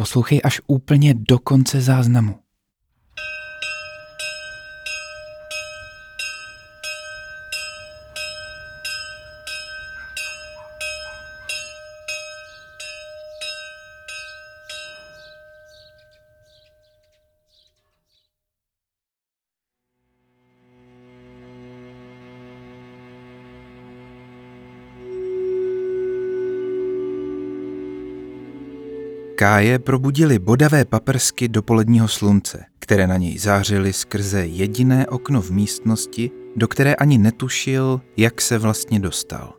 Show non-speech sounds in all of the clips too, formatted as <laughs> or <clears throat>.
Poslouchej až úplně do konce záznamu. Káje probudili bodavé paprsky dopoledního slunce, které na něj zářily skrze jediné okno v místnosti, do které ani netušil, jak se vlastně dostal.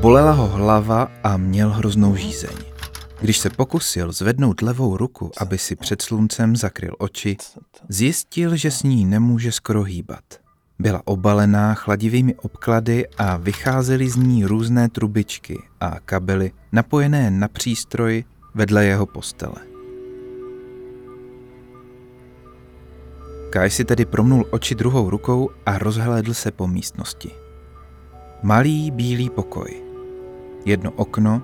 Bolela ho hlava a měl hroznou žízeň. Když se pokusil zvednout levou ruku, aby si před sluncem zakryl oči, zjistil, že s ní nemůže skoro hýbat. Byla obalená chladivými obklady a vycházely z ní různé trubičky a kabely napojené na přístroj vedle jeho postele. Kai si tedy promnul oči druhou rukou a rozhlédl se po místnosti. Malý bílý pokoj. Jedno okno,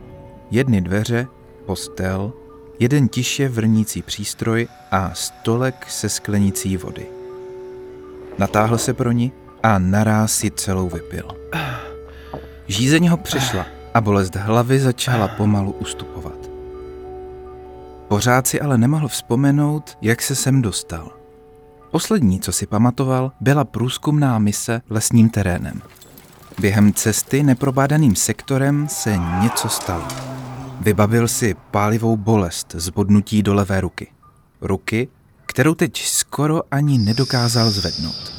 jedny dveře, postel, jeden tiše vrnící přístroj a stolek se sklenicí vody. Natáhl se pro ní a naráz si celou vypil. Žízeň ho přešla a bolest hlavy začala pomalu ustupovat. Pořád si ale nemohl vzpomenout, jak se sem dostal. Poslední, co si pamatoval, byla průzkumná mise lesním terénem. Během cesty neprobádaným sektorem se něco stalo. Vybavil si pálivou bolest z bodnutí do levé ruky. Ruky, kterou teď skoro ani nedokázal zvednout.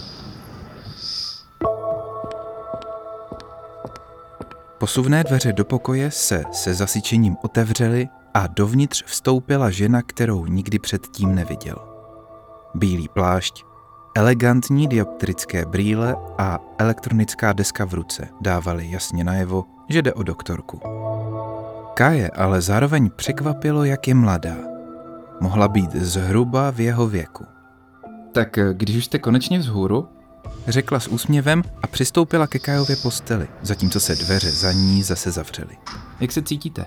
Posuvné dveře do pokoje se se zasyčením otevřely a dovnitř vstoupila žena, kterou nikdy předtím neviděl. Bílý plášť, elegantní dioptrické brýle a elektronická deska v ruce dávali jasně najevo, že jde o doktorku. Kaje ale zároveň překvapilo, jak je mladá. Mohla být zhruba v jeho věku. Tak když už jste konečně vzhůru, řekla s úsměvem a přistoupila ke Kajově posteli, zatímco se dveře za ní zase zavřely. Jak se cítíte?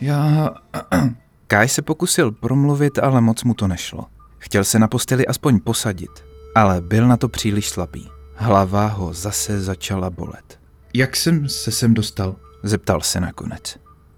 Já... <clears throat> Kaj se pokusil promluvit, ale moc mu to nešlo. Chtěl se na posteli aspoň posadit, ale byl na to příliš slabý. Hlava ho zase začala bolet. Jak jsem se sem dostal? Zeptal se nakonec.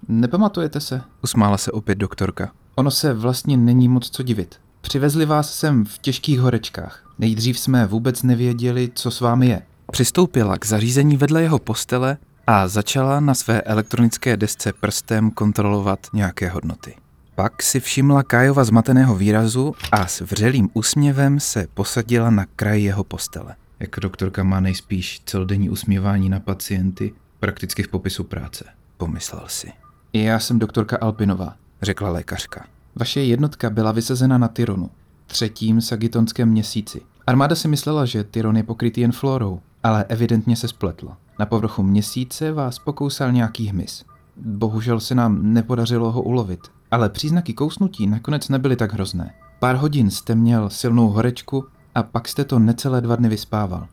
Nepamatujete se? Usmála se opět doktorka. Ono se vlastně není moc co divit. Přivezli vás sem v těžkých horečkách. Nejdřív jsme vůbec nevěděli, co s vámi je. Přistoupila k zařízení vedle jeho postele a začala na své elektronické desce prstem kontrolovat nějaké hodnoty. Pak si všimla Kájova zmateného výrazu a s vřelým úsměvem se posadila na kraj jeho postele. Jako doktorka má nejspíš celodenní usměvání na pacienty, prakticky v popisu práce. Pomyslel si. Já jsem doktorka Alpinová, řekla lékařka. Vaše jednotka byla vysazena na Tyronu, třetím sagitonském měsíci. Armáda si myslela, že Tyron je pokrytý jen florou, ale evidentně se spletla. Na povrchu měsíce vás pokousal nějaký hmyz. Bohužel se nám nepodařilo ho ulovit, ale příznaky kousnutí nakonec nebyly tak hrozné. Pár hodin jste měl silnou horečku a pak jste to necelé dva dny vyspával.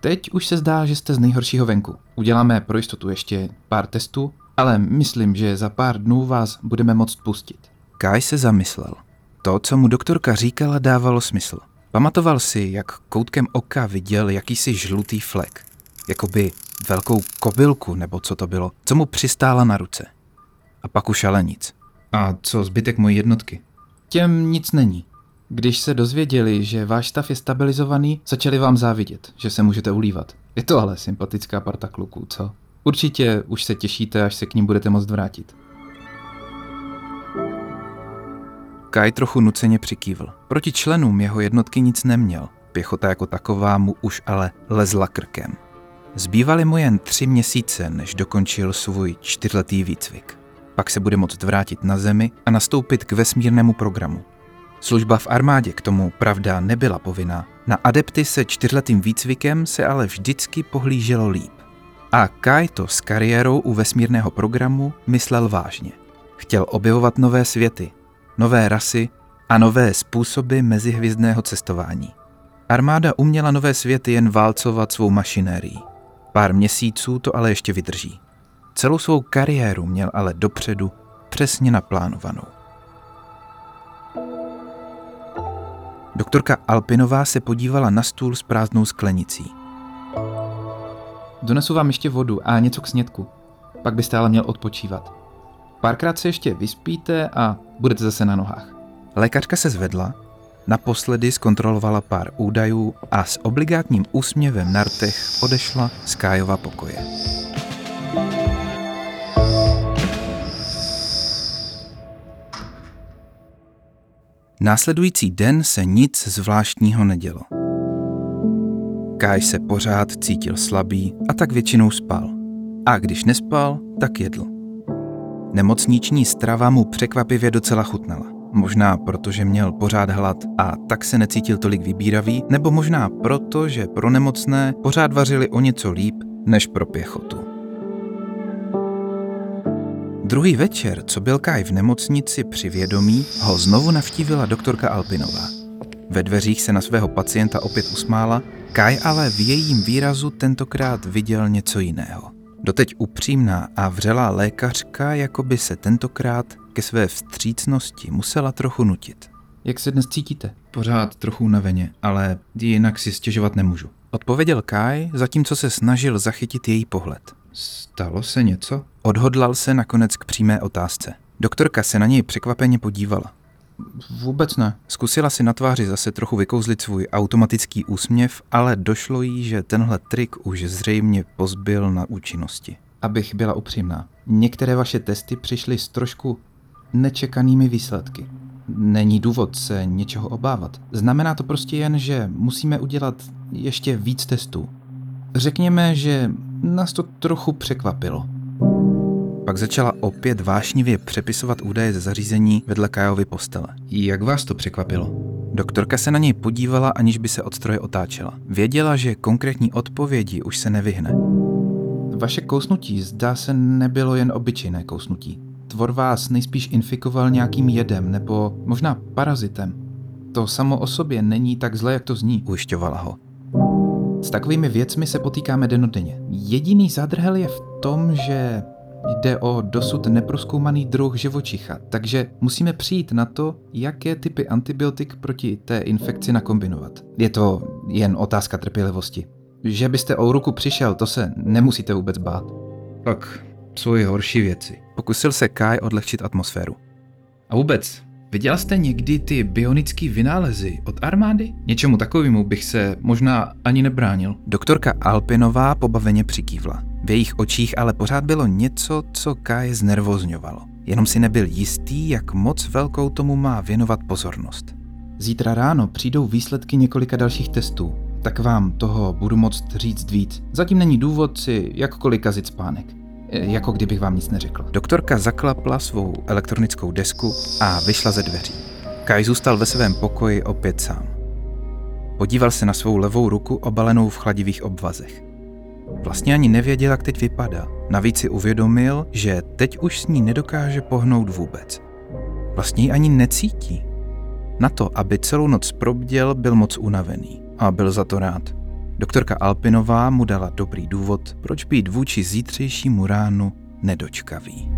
Teď už se zdá, že jste z nejhoršího venku. Uděláme pro jistotu ještě pár testů, ale myslím, že za pár dnů vás budeme moct pustit. Kaj se zamyslel. To, co mu doktorka říkala, dávalo smysl. Pamatoval si, jak koutkem oka viděl jakýsi žlutý flek. Jakoby velkou kobylku, nebo co to bylo, co mu přistála na ruce. A pak už ale nic. A co zbytek mojí jednotky? Těm nic není. Když se dozvěděli, že váš stav je stabilizovaný, začali vám závidět, že se můžete ulívat. Je to ale sympatická parta kluků, co? Určitě už se těšíte, až se k ním budete moct vrátit. Kai trochu nuceně přikývl. Proti členům jeho jednotky nic neměl. Pěchota jako taková mu už ale lezla krkem. Zbývaly mu jen tři měsíce, než dokončil svůj čtyřletý výcvik. Pak se bude moct vrátit na Zemi a nastoupit k vesmírnému programu. Služba v armádě k tomu, pravda, nebyla povinná. Na adepty se čtyřletým výcvikem se ale vždycky pohlíželo líp. A Kai to s kariérou u vesmírného programu myslel vážně. Chtěl objevovat nové světy, nové rasy a nové způsoby mezihvězdného cestování. Armáda uměla nové světy jen válcovat svou mašinérií. Pár měsíců to ale ještě vydrží. Celou svou kariéru měl ale dopředu přesně naplánovanou. Doktorka Alpinová se podívala na stůl s prázdnou sklenicí. Donesu vám ještě vodu a něco k snědku. Pak byste ale měl odpočívat. Párkrát se ještě vyspíte a budete zase na nohách. Lékařka se zvedla, naposledy zkontrolovala pár údajů a s obligátním úsměvem na rtech odešla z Kájova pokoje. Následující den se nic zvláštního nedělo. Káj se pořád cítil slabý a tak většinou spal. A když nespal, tak jedl. Nemocniční strava mu překvapivě docela chutnala. Možná proto, že měl pořád hlad a tak se necítil tolik vybíravý, nebo možná proto, že pro nemocné pořád vařili o něco líp než pro pěchotu. Druhý večer, co byl Kaj v nemocnici při vědomí, ho znovu navštívila doktorka Alpinová. Ve dveřích se na svého pacienta opět usmála, Kaj ale v jejím výrazu tentokrát viděl něco jiného. Doteď upřímná a vřelá lékařka jako by se tentokrát ke své vstřícnosti musela trochu nutit. Jak se dnes cítíte? Pořád trochu unaveně, ale jinak si stěžovat nemůžu. Odpověděl Kai, zatímco se snažil zachytit její pohled. Stalo se něco? Odhodlal se nakonec k přímé otázce. Doktorka se na něj překvapeně podívala. Vůbec ne. Zkusila si na tváři zase trochu vykouzlit svůj automatický úsměv, ale došlo jí, že tenhle trik už zřejmě pozbyl na účinnosti. Abych byla upřímná, některé vaše testy přišly s trošku nečekanými výsledky. Není důvod se něčeho obávat. Znamená to prostě jen, že musíme udělat ještě víc testů. Řekněme, že nás to trochu překvapilo. Pak začala opět vášnivě přepisovat údaje ze zařízení vedle Kajovy postele. Jak vás to překvapilo? Doktorka se na něj podívala, aniž by se od stroje otáčela. Věděla, že konkrétní odpovědi už se nevyhne. Vaše kousnutí zdá se nebylo jen obyčejné kousnutí. Tvor vás nejspíš infikoval nějakým jedem nebo možná parazitem. To samo o sobě není tak zlé, jak to zní. Ujišťovala ho. S takovými věcmi se potýkáme denodenně. Jediný zadrhel je v tom, že Jde o dosud neproskoumaný druh živočicha, takže musíme přijít na to, jaké typy antibiotik proti té infekci nakombinovat. Je to jen otázka trpělivosti. Že byste o ruku přišel, to se nemusíte vůbec bát. Pak jsou i horší věci. Pokusil se Kai odlehčit atmosféru. A vůbec, viděl jste někdy ty bionické vynálezy od armády? Něčemu takovému bych se možná ani nebránil. Doktorka Alpinová pobaveně přikývla. V jejich očích ale pořád bylo něco, co Kai znervozňovalo. Jenom si nebyl jistý, jak moc velkou tomu má věnovat pozornost. Zítra ráno přijdou výsledky několika dalších testů, tak vám toho budu moct říct víc. Zatím není důvod si jakkoliv kazit spánek. E, jako kdybych vám nic neřekl. Doktorka zaklapla svou elektronickou desku a vyšla ze dveří. Kai zůstal ve svém pokoji opět sám. Podíval se na svou levou ruku obalenou v chladivých obvazech. Vlastně ani nevěděl, jak teď vypadá. Navíc si uvědomil, že teď už s ní nedokáže pohnout vůbec. Vlastně ji ani necítí. Na to, aby celou noc probděl, byl moc unavený a byl za to rád. Doktorka Alpinová mu dala dobrý důvod, proč být vůči zítřejšímu ránu nedočkavý.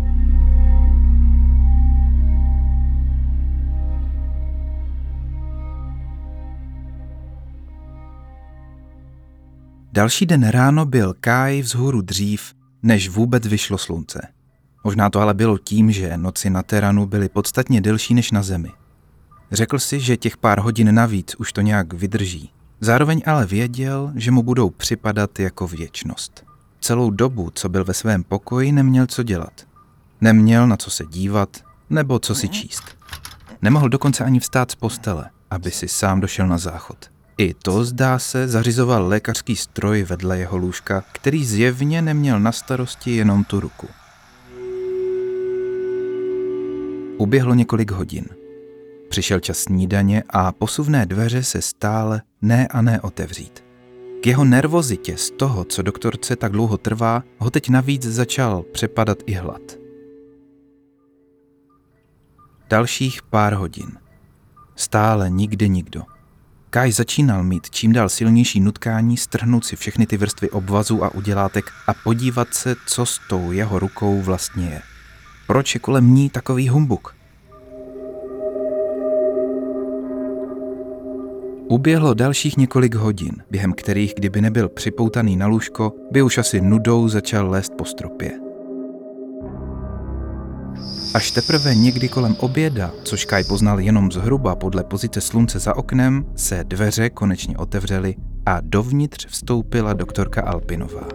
Další den ráno byl Kai vzhůru dřív, než vůbec vyšlo slunce. Možná to ale bylo tím, že noci na Teranu byly podstatně delší než na Zemi. Řekl si, že těch pár hodin navíc už to nějak vydrží. Zároveň ale věděl, že mu budou připadat jako věčnost. Celou dobu, co byl ve svém pokoji, neměl co dělat. Neměl na co se dívat nebo co si číst. Nemohl dokonce ani vstát z postele, aby si sám došel na záchod. I to, zdá se, zařizoval lékařský stroj vedle jeho lůžka, který zjevně neměl na starosti jenom tu ruku. Uběhlo několik hodin. Přišel čas snídaně a posuvné dveře se stále ne a ne otevřít. K jeho nervozitě z toho, co doktorce tak dlouho trvá, ho teď navíc začal přepadat i hlad. Dalších pár hodin. Stále nikdy nikdo. Kai začínal mít čím dál silnější nutkání strhnout si všechny ty vrstvy obvazů a udělátek a podívat se, co s tou jeho rukou vlastně je. Proč je kolem ní takový humbuk? Uběhlo dalších několik hodin, během kterých, kdyby nebyl připoutaný na lůžko, by už asi nudou začal lézt po stropě. Až teprve někdy kolem oběda, což Kai poznal jenom zhruba podle pozice slunce za oknem, se dveře konečně otevřely a dovnitř vstoupila doktorka Alpinová.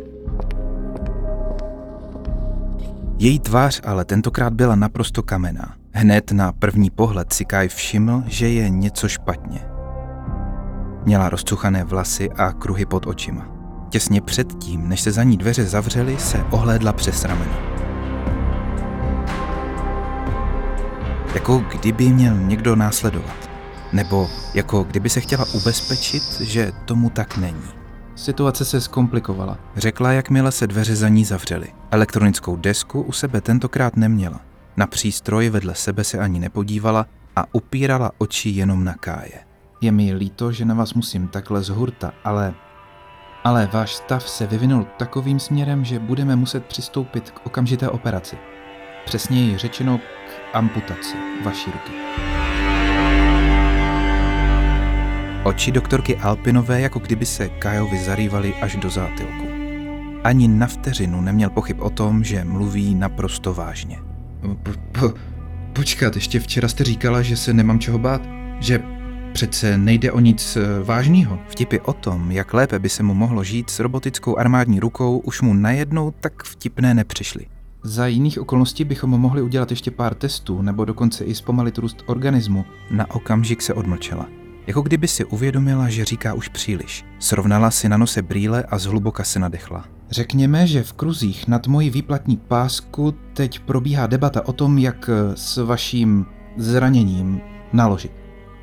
Její tvář ale tentokrát byla naprosto kamená. Hned na první pohled si Kai všiml, že je něco špatně. Měla rozcuchané vlasy a kruhy pod očima. Těsně předtím, než se za ní dveře zavřely, se ohlédla přes rameno. Jako kdyby měl někdo následovat. Nebo jako kdyby se chtěla ubezpečit, že tomu tak není. Situace se zkomplikovala. Řekla, jakmile se dveře za ní zavřely. Elektronickou desku u sebe tentokrát neměla. Na přístroj vedle sebe se ani nepodívala a upírala oči jenom na Káje. Je mi líto, že na vás musím takhle zhurta, ale... Ale váš stav se vyvinul takovým směrem, že budeme muset přistoupit k okamžité operaci. Přesněji řečeno amputaci vaší ruky. Oči doktorky Alpinové jako kdyby se Kajovi zarývaly až do zátilku. Ani na vteřinu neměl pochyb o tom, že mluví naprosto vážně. Po, po, počkat, ještě včera jste říkala, že se nemám čeho bát? Že přece nejde o nic eh, vážného? Vtipy o tom, jak lépe by se mu mohlo žít s robotickou armádní rukou, už mu najednou tak vtipné nepřišly. Za jiných okolností bychom mohli udělat ještě pár testů, nebo dokonce i zpomalit růst organismu. Na okamžik se odmlčela. Jako kdyby si uvědomila, že říká už příliš. Srovnala si na nose brýle a zhluboka se nadechla. Řekněme, že v kruzích nad mojí výplatní pásku teď probíhá debata o tom, jak s vaším zraněním naložit.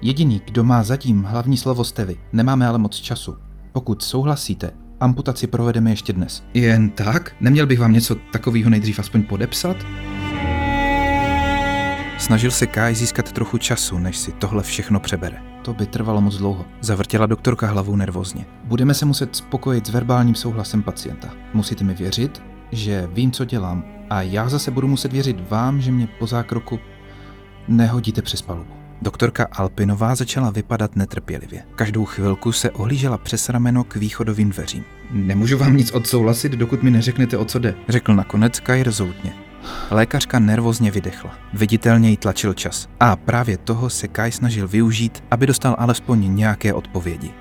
Jediný, kdo má zatím hlavní slovo jste vy. Nemáme ale moc času. Pokud souhlasíte, amputaci provedeme ještě dnes. Jen tak? Neměl bych vám něco takového nejdřív aspoň podepsat? Snažil se Kai získat trochu času, než si tohle všechno přebere. To by trvalo moc dlouho. Zavrtěla doktorka hlavou nervózně. Budeme se muset spokojit s verbálním souhlasem pacienta. Musíte mi věřit, že vím, co dělám, a já zase budu muset věřit vám, že mě po zákroku nehodíte přes palubu. Doktorka Alpinová začala vypadat netrpělivě. Každou chvilku se ohlížela přes rameno k východovým dveřím. Nemůžu vám nic odsouhlasit, dokud mi neřeknete, o co jde. Řekl nakonec Kai rezolutně. Lékařka nervózně vydechla. Viditelně jí tlačil čas. A právě toho se Kai snažil využít, aby dostal alespoň nějaké odpovědi.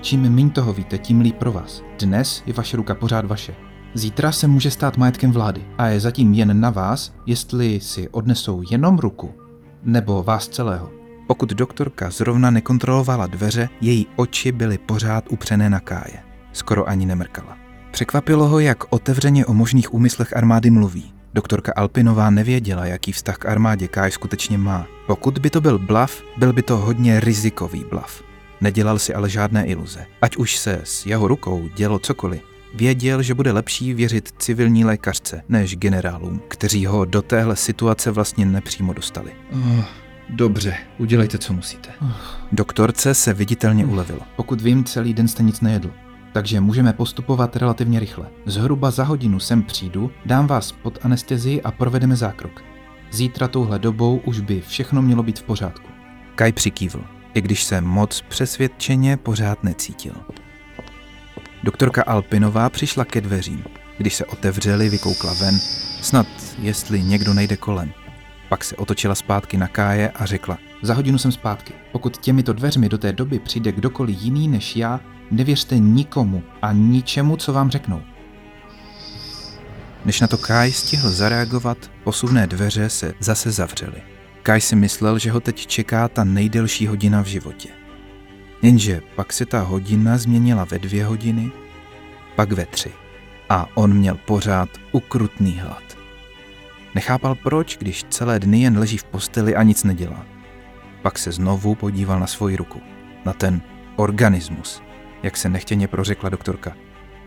Čím míň toho víte, tím líp pro vás. Dnes je vaše ruka pořád vaše. Zítra se může stát majetkem vlády a je zatím jen na vás, jestli si odnesou jenom ruku nebo vás celého. Pokud doktorka zrovna nekontrolovala dveře, její oči byly pořád upřené na Káje. Skoro ani nemrkala. Překvapilo ho, jak otevřeně o možných úmyslech armády mluví. Doktorka Alpinová nevěděla, jaký vztah k armádě Káj skutečně má. Pokud by to byl blav, byl by to hodně rizikový blav. Nedělal si ale žádné iluze. Ať už se s jeho rukou dělo cokoliv, věděl, že bude lepší věřit civilní lékařce než generálům, kteří ho do téhle situace vlastně nepřímo dostali. Oh, dobře, udělejte, co musíte. Oh. Doktorce se viditelně ulevilo. Pokud vím, celý den jste nic nejedl takže můžeme postupovat relativně rychle. Zhruba za hodinu sem přijdu, dám vás pod anestezii a provedeme zákrok. Zítra touhle dobou už by všechno mělo být v pořádku. Kaj přikývl, i když se moc přesvědčeně pořád necítil. Doktorka Alpinová přišla ke dveřím. Když se otevřely, vykoukla ven, snad jestli někdo nejde kolem. Pak se otočila zpátky na Káje a řekla. Za hodinu jsem zpátky. Pokud těmito dveřmi do té doby přijde kdokoliv jiný než já, Nevěřte nikomu a ničemu, co vám řeknou. Než na to Kai stihl zareagovat, posuvné dveře se zase zavřely. Kai si myslel, že ho teď čeká ta nejdelší hodina v životě. Jenže pak se ta hodina změnila ve dvě hodiny, pak ve tři. A on měl pořád ukrutný hlad. Nechápal proč, když celé dny jen leží v posteli a nic nedělá. Pak se znovu podíval na svoji ruku, na ten organismus, jak se nechtěně prořekla doktorka.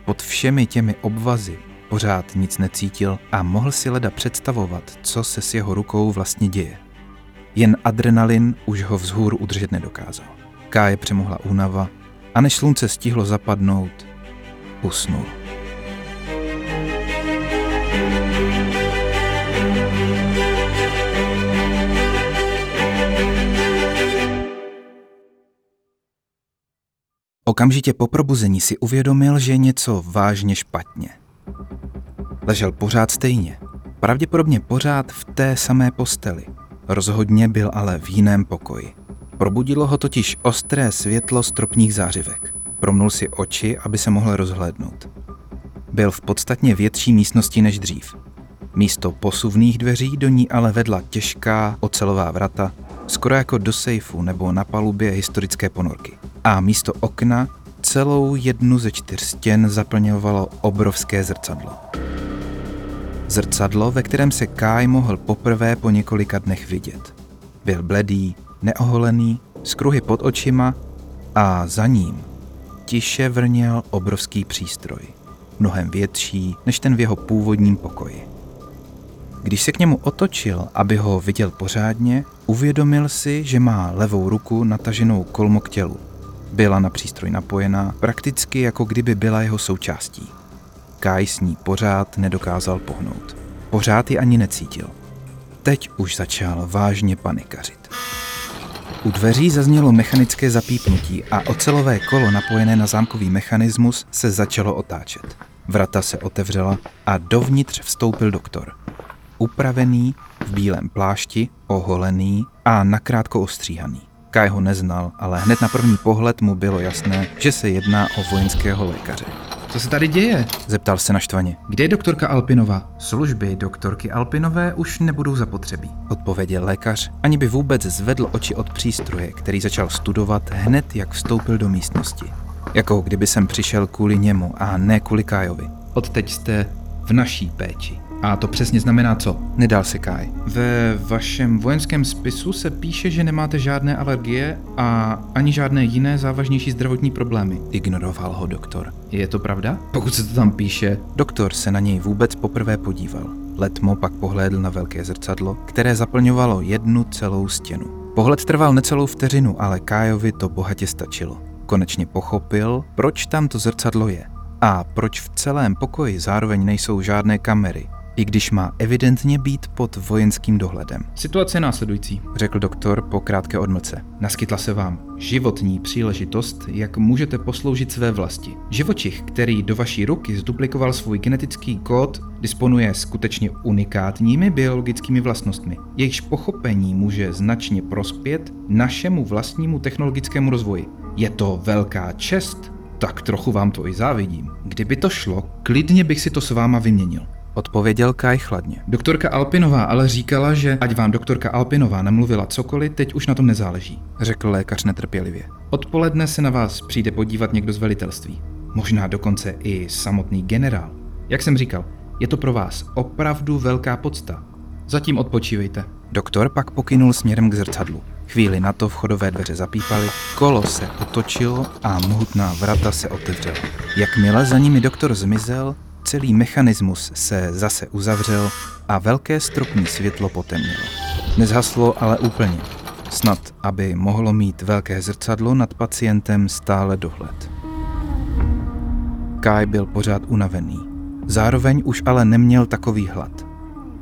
Pod všemi těmi obvazy pořád nic necítil a mohl si leda představovat, co se s jeho rukou vlastně děje. Jen adrenalin už ho vzhůru udržet nedokázal. Káje přemohla únava a než slunce stihlo zapadnout, usnul. Okamžitě po probuzení si uvědomil, že je něco vážně špatně. Ležel pořád stejně, pravděpodobně pořád v té samé posteli. Rozhodně byl ale v jiném pokoji. Probudilo ho totiž ostré světlo stropních zářivek. Promnul si oči, aby se mohl rozhlédnout. Byl v podstatně větší místnosti než dřív. Místo posuvných dveří do ní ale vedla těžká ocelová vrata, skoro jako do sejfu nebo na palubě historické ponorky. A místo okna celou jednu ze čtyř stěn zaplňovalo obrovské zrcadlo. Zrcadlo, ve kterém se Kai mohl poprvé po několika dnech vidět. Byl bledý, neoholený, s kruhy pod očima a za ním tiše vrněl obrovský přístroj, mnohem větší než ten v jeho původním pokoji. Když se k němu otočil, aby ho viděl pořádně, uvědomil si, že má levou ruku nataženou kolmo k tělu. Byla na přístroj napojená, prakticky jako kdyby byla jeho součástí. Kai s ní pořád nedokázal pohnout. Pořád ji ani necítil. Teď už začal vážně panikařit. U dveří zaznělo mechanické zapípnutí a ocelové kolo napojené na zámkový mechanismus se začalo otáčet. Vrata se otevřela a dovnitř vstoupil doktor. Upravený, v bílém plášti, oholený a nakrátko ostříhaný. Kai ho neznal, ale hned na první pohled mu bylo jasné, že se jedná o vojenského lékaře. Co se tady děje? Zeptal se naštvaně. Kde je doktorka Alpinova? Služby doktorky Alpinové už nebudou zapotřebí. Odpověděl lékař, ani by vůbec zvedl oči od přístroje, který začal studovat hned, jak vstoupil do místnosti. Jako kdyby jsem přišel kvůli němu a ne kvůli Kájovi. Odteď jste v naší péči. A to přesně znamená co? Nedal se Kaj. Ve vašem vojenském spisu se píše, že nemáte žádné alergie a ani žádné jiné závažnější zdravotní problémy. Ignoroval ho doktor. Je to pravda? Pokud se to tam píše. Doktor se na něj vůbec poprvé podíval. Letmo pak pohlédl na velké zrcadlo, které zaplňovalo jednu celou stěnu. Pohled trval necelou vteřinu, ale Kájovi to bohatě stačilo. Konečně pochopil, proč tam to zrcadlo je a proč v celém pokoji zároveň nejsou žádné kamery, i když má evidentně být pod vojenským dohledem. Situace je následující, řekl doktor po krátké odmlce. Naskytla se vám životní příležitost, jak můžete posloužit své vlasti. Živočich, který do vaší ruky zduplikoval svůj genetický kód, disponuje skutečně unikátními biologickými vlastnostmi. Jejichž pochopení může značně prospět našemu vlastnímu technologickému rozvoji. Je to velká čest, tak trochu vám to i závidím. Kdyby to šlo, klidně bych si to s váma vyměnil. Odpověděl Kaj chladně. Doktorka Alpinová ale říkala, že ať vám doktorka Alpinová namluvila cokoliv, teď už na tom nezáleží. Řekl lékař netrpělivě. Odpoledne se na vás přijde podívat někdo z velitelství. Možná dokonce i samotný generál. Jak jsem říkal, je to pro vás opravdu velká podsta. Zatím odpočívejte. Doktor pak pokynul směrem k zrcadlu. Chvíli na to vchodové dveře zapípaly, kolo se otočilo a mohutná vrata se otevřela. Jakmile za nimi doktor zmizel, Celý mechanismus se zase uzavřel a velké stropní světlo potemnilo. Nezhaslo ale úplně. Snad, aby mohlo mít velké zrcadlo nad pacientem stále dohled. Kai byl pořád unavený. Zároveň už ale neměl takový hlad.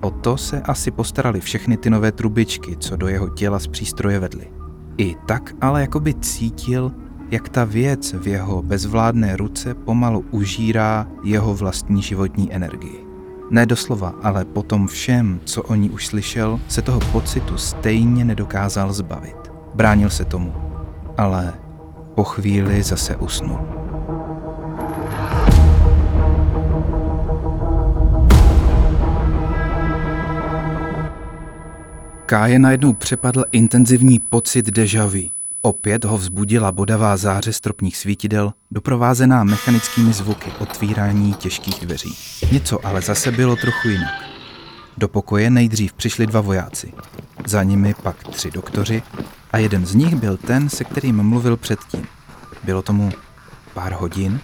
O to se asi postarali všechny ty nové trubičky, co do jeho těla z přístroje vedly. I tak ale jakoby cítil, jak ta věc v jeho bezvládné ruce pomalu užírá jeho vlastní životní energii. Ne doslova, ale po tom všem, co o ní už slyšel, se toho pocitu stejně nedokázal zbavit. Bránil se tomu, ale po chvíli zase usnul. Káje najednou přepadl intenzivní pocit deja vu. Opět ho vzbudila bodavá záře stropních svítidel, doprovázená mechanickými zvuky otvírání těžkých dveří. Něco ale zase bylo trochu jinak. Do pokoje nejdřív přišli dva vojáci, za nimi pak tři doktoři a jeden z nich byl ten, se kterým mluvil předtím. Bylo tomu pár hodin?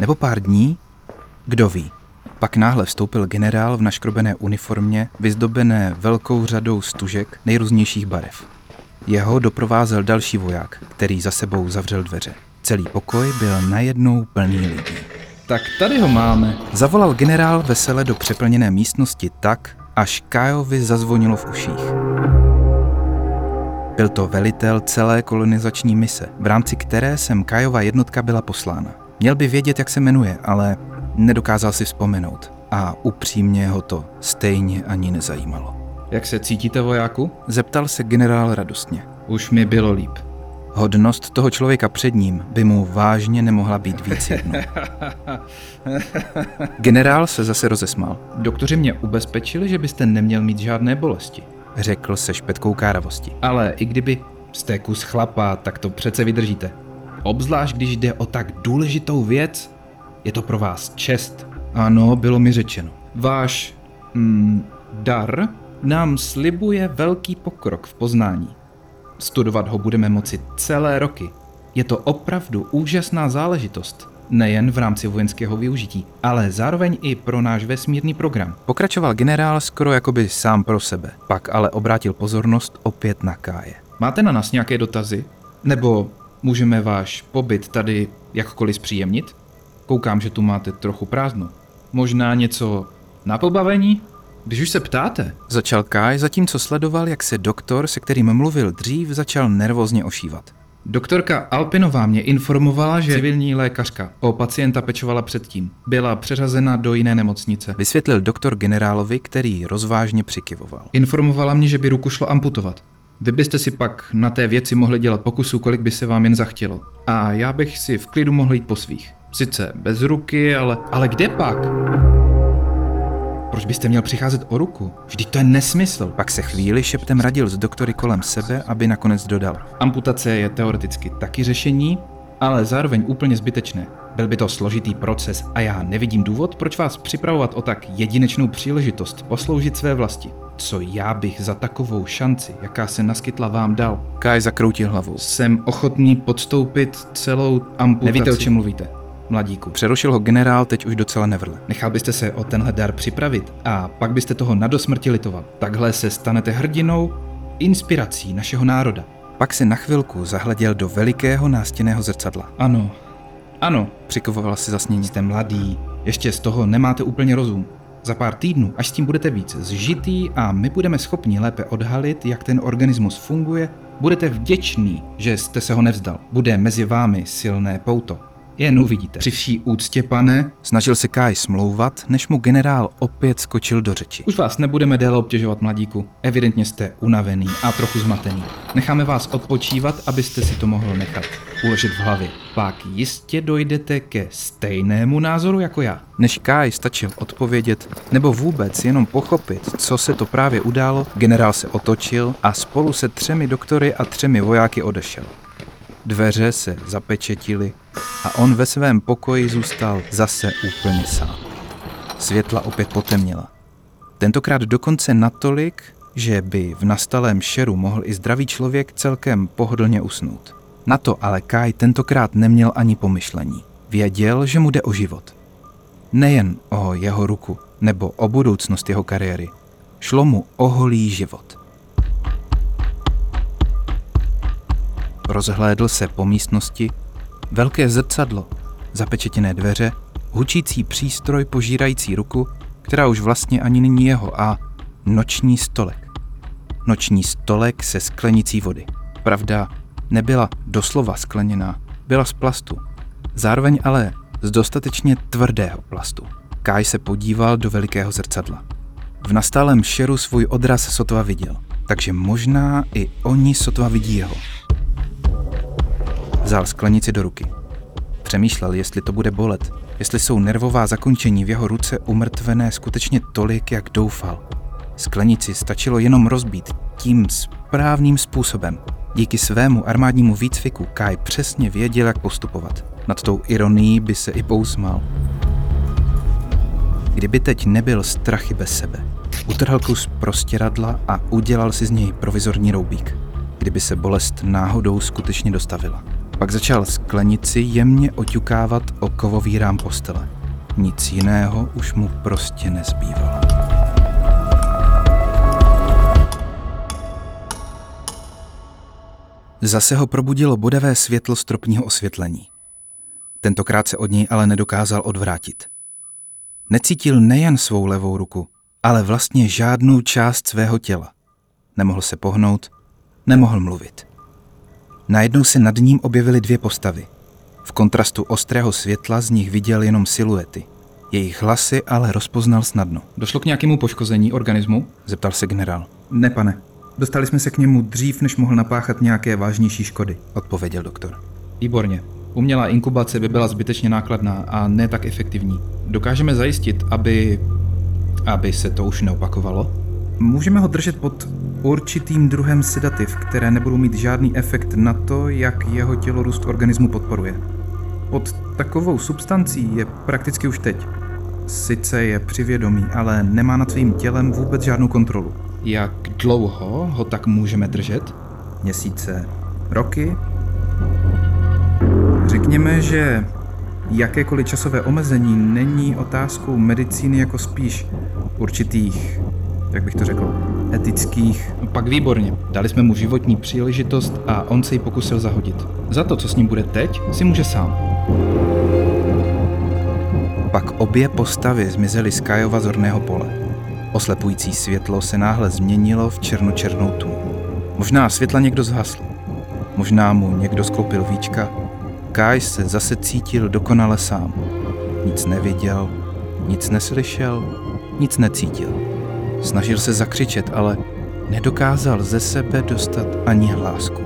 Nebo pár dní? Kdo ví? Pak náhle vstoupil generál v naškrobené uniformě, vyzdobené velkou řadou stužek nejrůznějších barev. Jeho doprovázel další voják, který za sebou zavřel dveře. Celý pokoj byl najednou plný lidí. Tak tady ho máme. Zavolal generál vesele do přeplněné místnosti tak, až Kajovi zazvonilo v uších. Byl to velitel celé kolonizační mise, v rámci které sem Kajova jednotka byla poslána. Měl by vědět, jak se jmenuje, ale nedokázal si vzpomenout. A upřímně ho to stejně ani nezajímalo. Jak se cítíte, vojáku? Zeptal se generál radostně. Už mi bylo líp. Hodnost toho člověka před ním by mu vážně nemohla být víc jedno. <laughs> Generál se zase rozesmál. Doktoři mě ubezpečili, že byste neměl mít žádné bolesti. Řekl se špetkou káravosti. Ale i kdyby jste kus chlapa, tak to přece vydržíte. Obzvlášť, když jde o tak důležitou věc, je to pro vás čest. Ano, bylo mi řečeno. Váš mm, dar nám slibuje velký pokrok v poznání. Studovat ho budeme moci celé roky. Je to opravdu úžasná záležitost, nejen v rámci vojenského využití, ale zároveň i pro náš vesmírný program. Pokračoval generál skoro jakoby sám pro sebe, pak ale obrátil pozornost opět na Káje. Máte na nás nějaké dotazy? Nebo můžeme váš pobyt tady jakkoliv zpříjemnit? Koukám, že tu máte trochu prázdno. Možná něco na pobavení? Když už se ptáte. Začal Kai, zatímco sledoval, jak se doktor, se kterým mluvil dřív, začal nervózně ošívat. Doktorka Alpinová mě informovala, že civilní lékařka o pacienta pečovala předtím. Byla přeřazena do jiné nemocnice. Vysvětlil doktor generálovi, který rozvážně přikyvoval. Informovala mě, že by ruku šlo amputovat. Vy byste si pak na té věci mohli dělat pokusu, kolik by se vám jen zachtělo. A já bych si v klidu mohl jít po svých. Sice bez ruky, ale... Ale kde pak? Proč byste měl přicházet o ruku? Vždyť to je nesmysl. Pak se chvíli šeptem radil s doktory kolem sebe, aby nakonec dodal. Amputace je teoreticky taky řešení, ale zároveň úplně zbytečné. Byl by to složitý proces a já nevidím důvod, proč vás připravovat o tak jedinečnou příležitost posloužit své vlasti. Co já bych za takovou šanci, jaká se naskytla vám dal? Kai zakroutil hlavou. Jsem ochotný podstoupit celou amputaci. Nevíte, o čem mluvíte mladíku. Přerušil ho generál teď už docela nevrle. Nechal byste se o tenhle dar připravit a pak byste toho na dosmrti litoval. Takhle se stanete hrdinou, inspirací našeho národa. Pak se na chvilku zahleděl do velikého nástěného zrcadla. Ano, ano, Přikovoval si zasnění. jste mladý, ještě z toho nemáte úplně rozum. Za pár týdnů, až s tím budete víc zžitý a my budeme schopni lépe odhalit, jak ten organismus funguje, budete vděčný, že jste se ho nevzdal. Bude mezi vámi silné pouto. Jen uvidíte. Při vší úctě, pane, Snažil se Kai smlouvat, než mu generál opět skočil do řeči. už vás nebudeme déle obtěžovat, mladíku. Evidentně jste unavený a trochu zmatený. Necháme vás odpočívat, abyste si to mohl nechat uložit v hlavě. Pak jistě dojdete ke stejnému názoru jako já. Než Kai stačil odpovědět, nebo vůbec jenom pochopit, co se to právě událo, generál se otočil a spolu se třemi doktory a třemi vojáky odešel. Dveře se zapečetily a on ve svém pokoji zůstal zase úplně sám. Světla opět potemněla. Tentokrát dokonce natolik, že by v nastalém šeru mohl i zdravý člověk celkem pohodlně usnout. Na to ale Kai tentokrát neměl ani pomyšlení. Věděl, že mu jde o život. Nejen o jeho ruku nebo o budoucnost jeho kariéry. Šlo mu o holý život. Rozhlédl se po místnosti, velké zrcadlo, zapečetěné dveře, hučící přístroj požírající ruku, která už vlastně ani není jeho a noční stolek. Noční stolek se sklenicí vody. Pravda, nebyla doslova skleněná, byla z plastu. Zároveň ale z dostatečně tvrdého plastu. Kai se podíval do velikého zrcadla. V nastálém šeru svůj odraz sotva viděl, takže možná i oni sotva vidí jeho. Vzal sklenici do ruky. Přemýšlel, jestli to bude bolet, jestli jsou nervová zakončení v jeho ruce umrtvené skutečně tolik, jak doufal. Sklenici stačilo jenom rozbít tím správným způsobem. Díky svému armádnímu výcviku Kai přesně věděl, jak postupovat. Nad tou ironií by se i pousmál. Kdyby teď nebyl strachy bez sebe, utrhl kus prostěradla a udělal si z něj provizorní roubík, kdyby se bolest náhodou skutečně dostavila. Pak začal sklenici jemně oťukávat o kovový rám postele. Nic jiného už mu prostě nezbývalo. Zase ho probudilo bodavé světlo stropního osvětlení. Tentokrát se od něj ale nedokázal odvrátit. Necítil nejen svou levou ruku, ale vlastně žádnou část svého těla. Nemohl se pohnout, nemohl mluvit. Najednou se nad ním objevily dvě postavy. V kontrastu ostrého světla z nich viděl jenom siluety. Jejich hlasy ale rozpoznal snadno. Došlo k nějakému poškození organismu? Zeptal se generál. Ne, pane. Dostali jsme se k němu dřív, než mohl napáchat nějaké vážnější škody. Odpověděl doktor. Výborně. Umělá inkubace by byla zbytečně nákladná a ne tak efektivní. Dokážeme zajistit, aby... aby se to už neopakovalo? Můžeme ho držet pod určitým druhem sedativ, které nebudou mít žádný efekt na to, jak jeho tělo růst organismu podporuje. Pod takovou substancí je prakticky už teď. Sice je přivědomý, ale nemá nad svým tělem vůbec žádnou kontrolu. Jak dlouho ho tak můžeme držet? Měsíce, roky? Řekněme, že jakékoliv časové omezení není otázkou medicíny jako spíš určitých, jak bych to řekl, etických. Pak výborně. Dali jsme mu životní příležitost a on se ji pokusil zahodit. Za to, co s ním bude teď, si může sám. Pak obě postavy zmizely z Kajova zorného pole. Oslepující světlo se náhle změnilo v černočernou tmu. Možná světla někdo zhasl. Možná mu někdo sklopil víčka. Kaj se zase cítil dokonale sám. Nic neviděl, nic neslyšel, nic necítil. Snažil se zakřičet, ale nedokázal ze sebe dostat ani hlásku.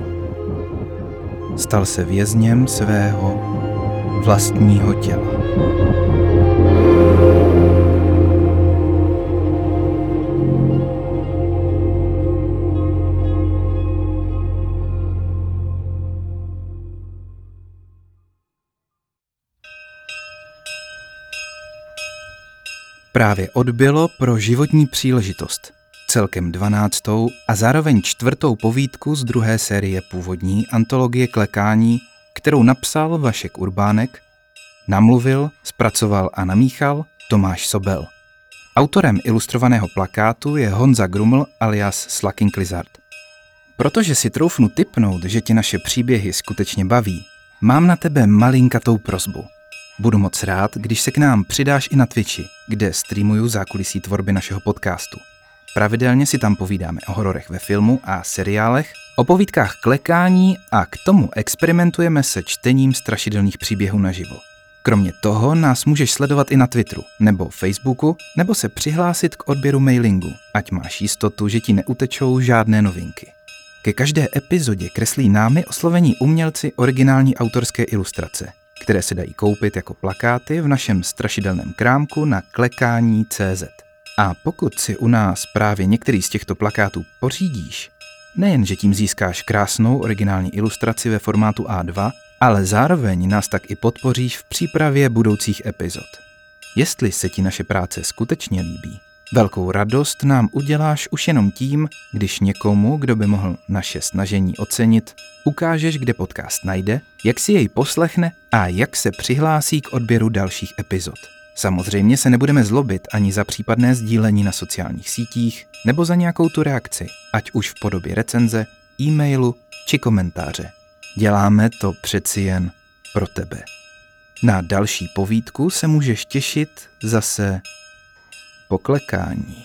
Stal se vězněm svého vlastního těla. Právě odbylo pro životní příležitost, celkem dvanáctou a zároveň čtvrtou povídku z druhé série původní antologie klekání, kterou napsal Vašek Urbánek, namluvil, zpracoval a namíchal Tomáš Sobel. Autorem ilustrovaného plakátu je Honza Gruml alias Slaking Lizard. Protože si troufnu typnout, že ti naše příběhy skutečně baví, mám na tebe malinkatou prozbu – Budu moc rád, když se k nám přidáš i na Twitchi, kde streamuju zákulisí tvorby našeho podcastu. Pravidelně si tam povídáme o hororech ve filmu a seriálech, o povídkách klekání a k tomu experimentujeme se čtením strašidelných příběhů naživo. Kromě toho nás můžeš sledovat i na Twitteru nebo Facebooku, nebo se přihlásit k odběru mailingu, ať máš jistotu, že ti neutečou žádné novinky. Ke každé epizodě kreslí námi oslovení umělci originální autorské ilustrace – které se dají koupit jako plakáty v našem strašidelném krámku na klekání.cz. A pokud si u nás právě některý z těchto plakátů pořídíš, nejen, že tím získáš krásnou originální ilustraci ve formátu A2, ale zároveň nás tak i podpoříš v přípravě budoucích epizod. Jestli se ti naše práce skutečně líbí, Velkou radost nám uděláš už jenom tím, když někomu, kdo by mohl naše snažení ocenit, ukážeš, kde podcast najde, jak si jej poslechne a jak se přihlásí k odběru dalších epizod. Samozřejmě se nebudeme zlobit ani za případné sdílení na sociálních sítích nebo za nějakou tu reakci, ať už v podobě recenze, e-mailu či komentáře. Děláme to přeci jen pro tebe. Na další povídku se můžeš těšit zase poklekání.